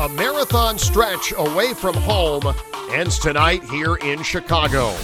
A marathon stretch away from home ends tonight here in Chicago.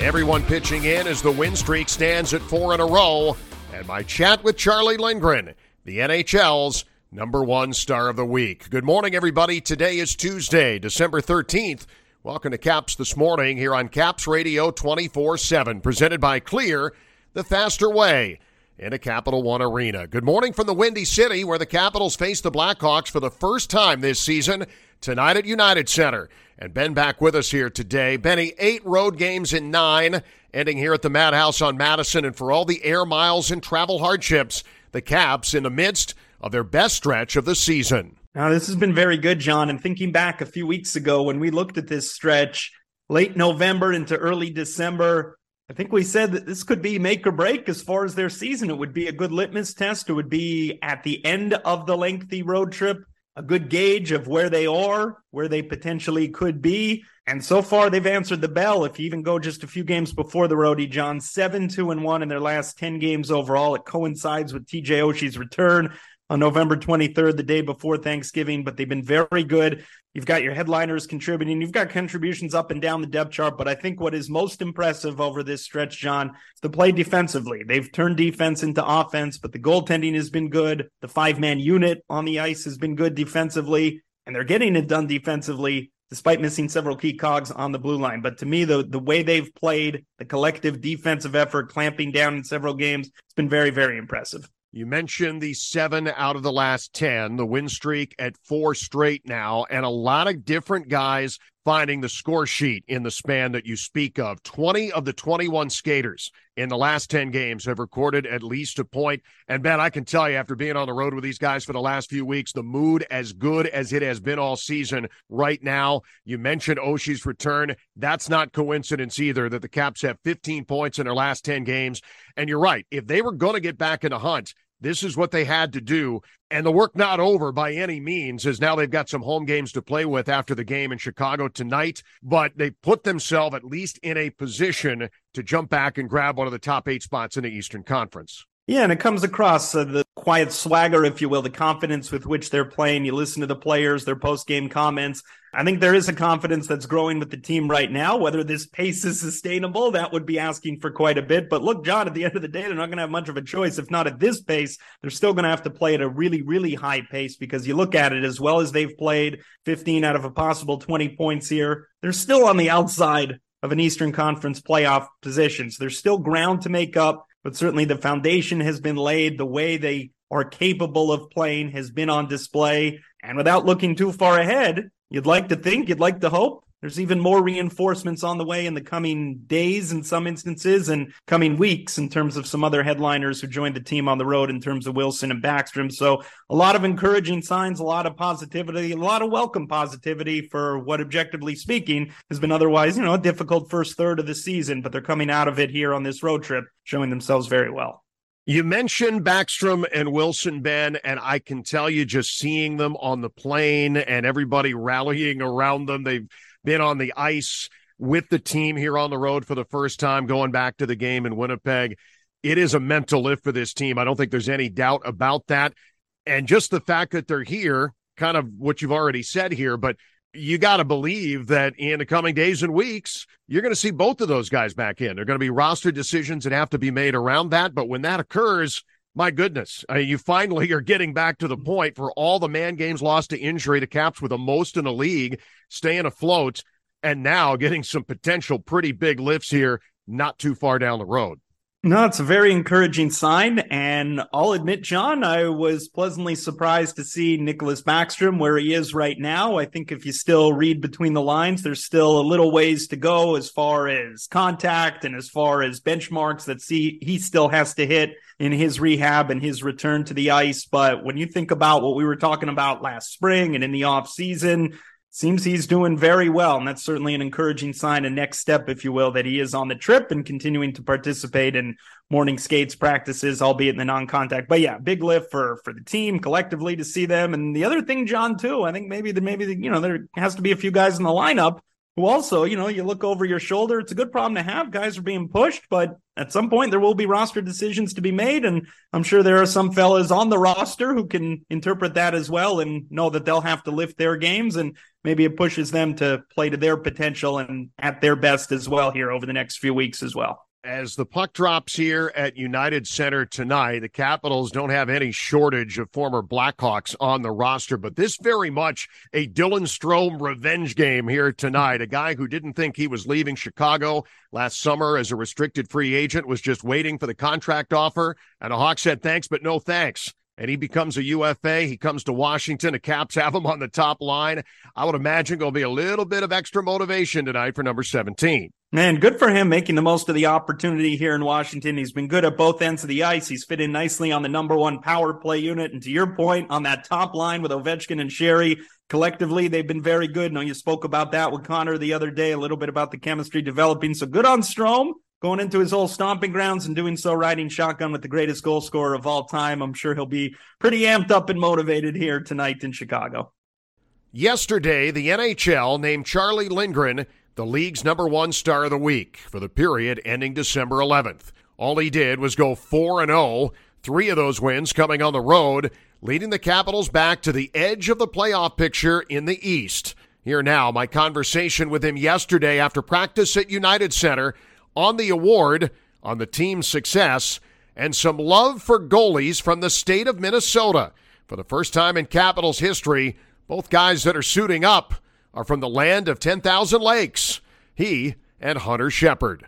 Everyone pitching in as the win streak stands at four in a row. And my chat with Charlie Lindgren, the NHL's number one star of the week. Good morning, everybody. Today is Tuesday, December 13th. Welcome to Caps this morning here on Caps Radio 24 7, presented by Clear, the faster way in a Capital One arena. Good morning from the Windy City, where the Capitals face the Blackhawks for the first time this season tonight at United Center. And Ben back with us here today. Benny, eight road games in nine, ending here at the Madhouse on Madison. And for all the air miles and travel hardships, the Caps in the midst of their best stretch of the season. Now, this has been very good, John. And thinking back a few weeks ago when we looked at this stretch, late November into early December, I think we said that this could be make or break as far as their season. It would be a good litmus test. It would be at the end of the lengthy road trip, a good gauge of where they are, where they potentially could be. And so far, they've answered the bell. If you even go just a few games before the roadie, John, seven, two, and one in their last 10 games overall. It coincides with TJ Oshie's return on November 23rd, the day before Thanksgiving, but they've been very good. You've got your headliners contributing. You've got contributions up and down the depth chart. But I think what is most impressive over this stretch, John, is the play defensively. They've turned defense into offense, but the goaltending has been good. The five man unit on the ice has been good defensively, and they're getting it done defensively despite missing several key cogs on the blue line. But to me, the the way they've played, the collective defensive effort, clamping down in several games, it's been very, very impressive. You mentioned the seven out of the last 10, the win streak at four straight now, and a lot of different guys finding the score sheet in the span that you speak of. 20 of the 21 skaters in the last 10 games have recorded at least a point. And Ben, I can tell you, after being on the road with these guys for the last few weeks, the mood as good as it has been all season right now. You mentioned Oshie's return. That's not coincidence either that the Caps have 15 points in their last 10 games. And you're right. If they were going to get back in the hunt, this is what they had to do. And the work not over by any means, as now they've got some home games to play with after the game in Chicago tonight. But they put themselves at least in a position to jump back and grab one of the top eight spots in the Eastern Conference. Yeah, and it comes across uh, the quiet swagger, if you will, the confidence with which they're playing. You listen to the players, their post game comments. I think there is a confidence that's growing with the team right now. Whether this pace is sustainable, that would be asking for quite a bit. But look, John, at the end of the day, they're not going to have much of a choice. If not at this pace, they're still going to have to play at a really, really high pace because you look at it as well as they've played 15 out of a possible 20 points here. They're still on the outside of an Eastern Conference playoff position. So there's still ground to make up but certainly the foundation has been laid. The way they are capable of playing has been on display. And without looking too far ahead, you'd like to think, you'd like to hope there's even more reinforcements on the way in the coming days in some instances and coming weeks in terms of some other headliners who joined the team on the road in terms of Wilson and Backstrom. So a lot of encouraging signs, a lot of positivity, a lot of welcome positivity for what objectively speaking has been otherwise, you know, a difficult first third of the season, but they're coming out of it here on this road trip, showing themselves very well. You mentioned Backstrom and Wilson, Ben, and I can tell you just seeing them on the plane and everybody rallying around them. They've been on the ice with the team here on the road for the first time, going back to the game in Winnipeg. It is a mental lift for this team. I don't think there's any doubt about that. And just the fact that they're here, kind of what you've already said here, but you got to believe that in the coming days and weeks, you're going to see both of those guys back in. There are going to be roster decisions that have to be made around that. But when that occurs, my goodness, you finally are getting back to the mm-hmm. point for all the man games lost to injury, the Caps with the most in the league, staying afloat, and now getting some potential pretty big lifts here not too far down the road. No, it's a very encouraging sign. And I'll admit, John, I was pleasantly surprised to see Nicklas Backstrom where he is right now. I think if you still read between the lines, there's still a little ways to go as far as contact and as far as benchmarks that see he still has to hit in his rehab and his return to the ice. But when you think about what we were talking about last spring and in the off season, seems he's doing very well. And that's certainly an encouraging sign, a next step, if you will, that he is on the trip and continuing to participate in morning skates practices, albeit in the non-contact. But yeah, big lift for for the team collectively to see them. And the other thing, John, too, I think maybe the maybe the, you know there has to be a few guys in the lineup who also, you know, you look over your shoulder. It's a good problem to have. Guys are being pushed, but at some point there will be roster decisions to be made. And I'm sure there are some fellas on the roster who can interpret that as well and know that they'll have to lift their games. And maybe it pushes them to play to their potential and at their best as well here over the next few weeks as well. As the puck drops here at United Center tonight, the Capitals don't have any shortage of former Blackhawks on the roster, but this very much a Dylan Strome revenge game here tonight. A guy who didn't think he was leaving Chicago last summer as a restricted free agent was just waiting for the contract offer, and a Hawk said thanks, but no thanks and he becomes a UFA. He comes to Washington. The Caps have him on the top line. I would imagine to be a little bit of extra motivation tonight for number 17. Man, good for him making the most of the opportunity here in Washington. He's been good at both ends of the ice. He's fit in nicely on the number one power play unit. And to your point, on that top line with Ovechkin and Sheary, collectively, they've been very good. Now, you spoke about that with Connor the other day, a little bit about the chemistry developing. So good on Strome going into his old stomping grounds and doing so riding shotgun with the greatest goal scorer of all time. I'm sure he'll be pretty amped up and motivated here tonight in Chicago. Yesterday, the NHL named Charlie Lindgren the league's number one star of the week for the period ending December 11th. All he did was go 4 and 0, three of those wins coming on the road, leading the Capitals back to the edge of the playoff picture in the East. Here now, my conversation with him yesterday after practice at United Center on the award, on the team's success, and some love for goalies from the state of Minnesota. For the first time in Capitals history, both guys that are suiting up are from the land of 10,000 lakes. He and Hunter Shepard.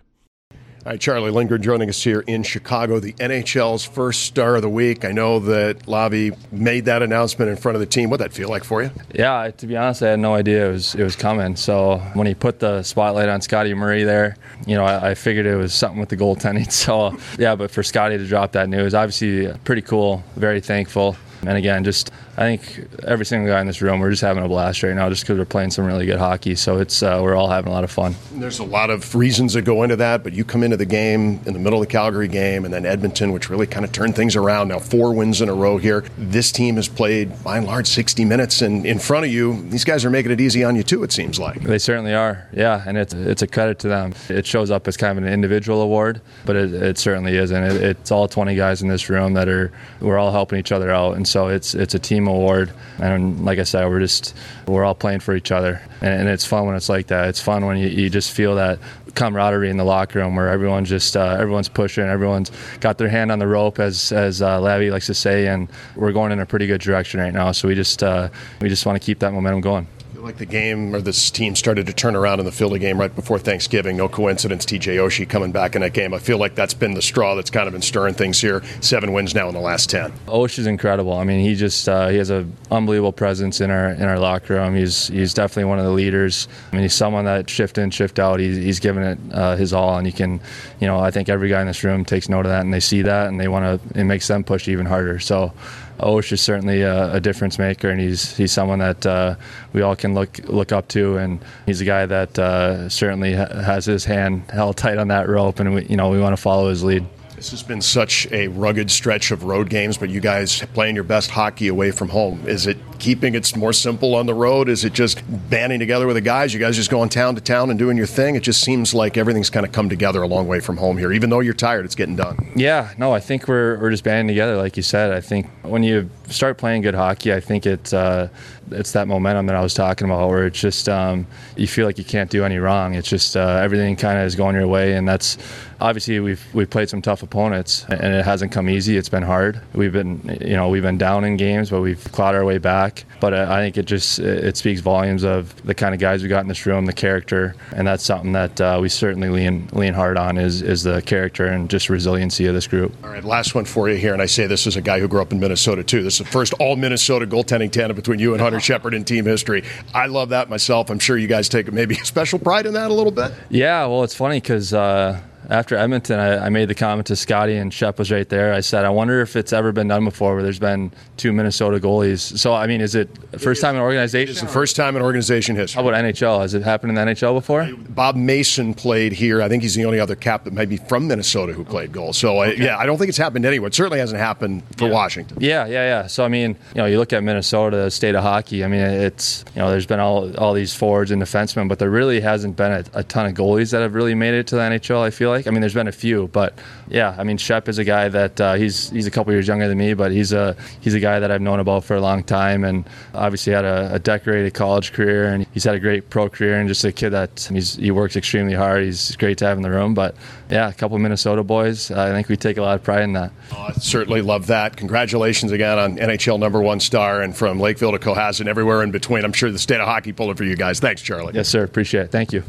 All right, Charlie Lindgren joining us here in Chicago, the NHL's first star of the week. I know that Lavi made that announcement in front of the team. What that feel like for you? Yeah, to be honest, I had no idea it was it was coming. So when he put the spotlight on Scotty Murray there, you know, I, I figured it was something with the goaltending. So yeah, but for Scotty to drop that news, obviously pretty cool. Very thankful. And again, just I think every single guy in this room, we're just having a blast right now, just because we're playing some really good hockey. So it's uh, we're all having a lot of fun. There's a lot of reasons that go into that, but you come into the game in the middle of the Calgary game, and then Edmonton, which really kind of turned things around. Now four wins in a row here. This team has played by and large 60 minutes, and in front of you, these guys are making it easy on you too. It seems like they certainly are. Yeah, and it's it's a credit to them. It shows up as kind of an individual award, but it, it certainly is, and it, it's all 20 guys in this room that are we're all helping each other out, and so it's it's a team award. And like I said, we're just we're all playing for each other, and, and it's fun when it's like that. It's fun when you, you just feel that camaraderie in the locker room where everyone's just uh, everyone's pushing, everyone's got their hand on the rope, as as uh, Lavi likes to say, and we're going in a pretty good direction right now. So we just uh, we just want to keep that momentum going like the game or this team started to turn around in the Philly game right before Thanksgiving. No coincidence, TJ Oshie coming back in that game. I feel like that's been the straw that's kind of been stirring things here. Seven wins now in the last ten. Oshie's incredible. I mean, he just uh, he has an unbelievable presence in our in our locker room. He's he's definitely one of the leaders. I mean, he's someone that shift in, shift out. He's he's giving it uh, his all, and you can, you know, I think every guy in this room takes note of that, and they see that, and they want to. It makes them push even harder. So. Osh is certainly a, a, difference maker, and he's he's someone that uh, we all can look look up to, and he's a guy that uh, certainly ha- has his hand held tight on that rope, and we you know we want to follow his lead. This has been such a rugged stretch of road games, but you guys playing your best hockey away from home. Is it keeping it more simple on the road? Is it just banding together with the guys? You guys just going town to town and doing your thing? It just seems like everything's kind of come together a long way from home here. Even though you're tired, it's getting done. Yeah, no, I think we're, we're just banding together, like you said. I think when you start playing good hockey, I think it, uh, it's that momentum that I was talking about, where it's just um, you feel like you can't do any wrong. It's just uh, everything kind of is going your way, and that's obviously we've we've played some tough opponents, and it hasn't come easy. It's been hard. We've been you know we've been down in games, but we've clawed our way back. But uh, I think it just it speaks volumes of the kind of guys we got in this room, the character, and that's something that uh, we certainly lean lean hard on is is the character and just resiliency of this group. All right, last one for you here, and I say this as a guy who grew up in Minnesota too. This is the first all Minnesota goaltending tandem between you and Hunter Shepard in team history. I love that myself. I'm sure you guys take maybe a special pride in that a little bit. Yeah, well, it's funny because. Uh, after Edmonton, I, I, made the comment to Scotty and Shep was right there. I said, I wonder if it's ever been done before where there's been two Minnesota goalies. So, I mean, is it first time in organization? It's the first time in organization history. How about NHL? Has it happened in the NHL before? Bob Mason played here. I think he's the only other cap that might be from Minnesota who played goal. So, okay. I, yeah, I don't think it's happened anywhere. It certainly hasn't happened for yeah. Washington. Yeah, yeah, yeah. So, I mean, you know, you look at Minnesota, the state of hockey. I mean, it's you know, there's been all all these forwards and defensemen, but there really hasn't been a, a ton of goalies that have really made it to the NHL. I feel like. I mean, there's been a few, but yeah, I mean, Shep is a guy that uh, he's he's a couple years younger than me, but he's a he's a guy that I've known about for a long time, and obviously had a, a decorated college career, and he's had a great pro career, and just a kid that he's he works extremely hard. He's great to have in the room, but yeah, a couple Minnesota boys. I think we take a lot of pride in that. Oh, I certainly love that. Congratulations again on NHL number one star, and from Lakeville to Cohasset, everywhere in between. I'm sure the state of hockey pulling for you guys. Thanks, Charlie. Yes, sir. Appreciate it. Thank you.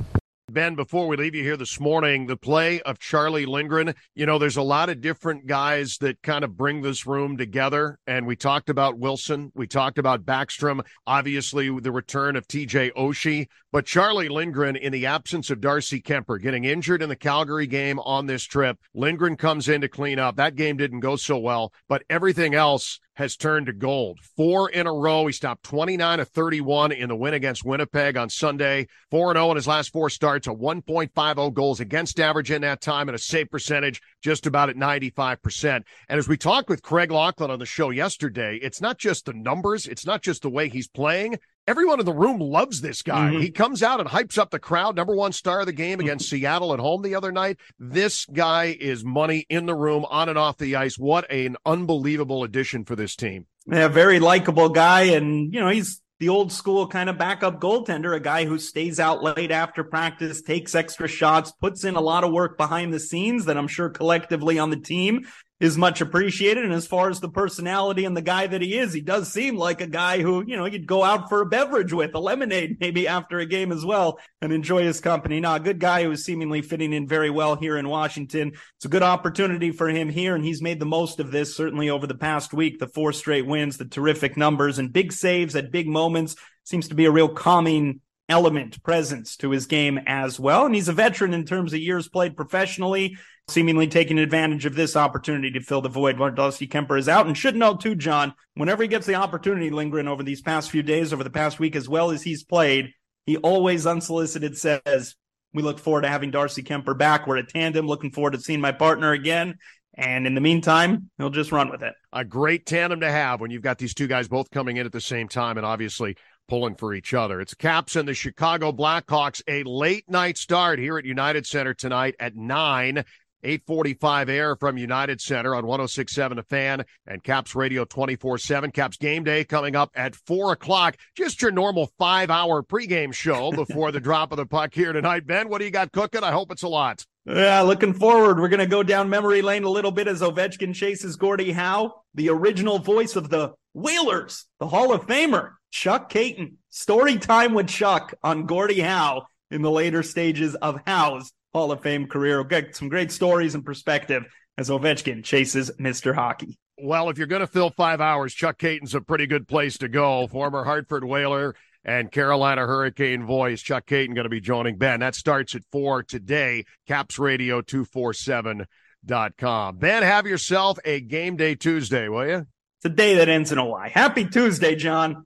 Ben, before we leave you here this morning, the play of Charlie Lindgren, you know, there's a lot of different guys that kind of bring this room together. And we talked about Wilson. We talked about Backstrom. Obviously, the return of TJ Oshie. But Charlie Lindgren, in the absence of Darcy Kuemper, getting injured in the Calgary game on this trip, Lindgren comes in to clean up. That game didn't go so well, but everything else has turned to gold. Four in a row. He stopped 29 of 31 in the win against Winnipeg on Sunday. 4 0 in his last four starts, a 1.50 goals against average in that time, and a save percentage just about at 95%. And as we talked with Craig Laughlin on the show yesterday, it's not just the numbers, it's not just the way he's playing, Everyone in the room loves this guy. Mm-hmm. He comes out and hypes up the crowd. Number one star of the game against Seattle at home the other night. This guy is money in the room, on and off the ice. What an unbelievable addition for this team. Yeah, very likable guy. And, you know, he's the old school kind of backup goaltender, a guy who stays out late after practice, takes extra shots, puts in a lot of work behind the scenes that I'm sure collectively on the team is much appreciated. And as far as the personality and the guy that he is, he does seem like a guy who, you know, you'd go out for a beverage with, a lemonade maybe after a game as well and enjoy his company. Now, a good guy who is seemingly fitting in very well here in Washington. It's a good opportunity for him here, and he's made the most of this certainly over the past week. The four straight wins, the terrific numbers, and big saves at big moments seems to be a real calming element presence to his game as well. And he's a veteran in terms of years played professionally seemingly taking advantage of this opportunity to fill the void while Darcy Kuemper is out. And should know too, John, whenever he gets the opportunity, Lindgren over these past few days, over the past week, as well as he's played, he always unsolicited says, we look forward to having Darcy Kuemper back. We're a tandem. Looking forward to seeing my partner again. And in the meantime, he'll just run with it. A great tandem to have when you've got these two guys both coming in at the same time and obviously pulling for each other. It's Caps and the Chicago Blackhawks, a late night start here at United Center tonight at 9. 845 air from United Center on 1067 A Fan and Caps Radio 24 7. Caps game day coming up at 4 o'clock. Just your normal five hour pregame show before the drop of the puck here tonight. Ben, what do you got cooking? I hope it's a lot. Yeah, looking forward. We're going to go down memory lane a little bit as Ovechkin chases Gordie Howe, the original voice of the Whalers, the Hall of Famer, Chuck Kaiton. Story time with Chuck on Gordie Howe in the later stages of Howe's Hall of Fame career. We'll get some great stories and perspective as Ovechkin chases Mr. Hockey. Well, if you're going to fill five hours, Chuck Kaiton's a pretty good place to go. Former Hartford Whaler and Carolina Hurricane voice, Chuck Kaiton, going to be joining Ben. That starts at four today. Caps Radio 247.com. Ben, have yourself a game day Tuesday, will you? It's a day that ends in a Y. Happy Tuesday, John.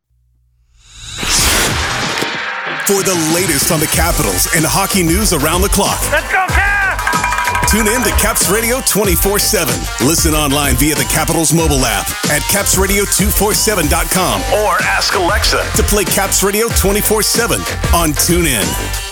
For the latest on the Capitals and hockey news around the clock. Let's go, Caps! Tune in to Caps Radio 24 7. Listen online via the Capitals mobile app at capsradio247.com or ask Alexa to play Caps Radio 24 7 on TuneIn.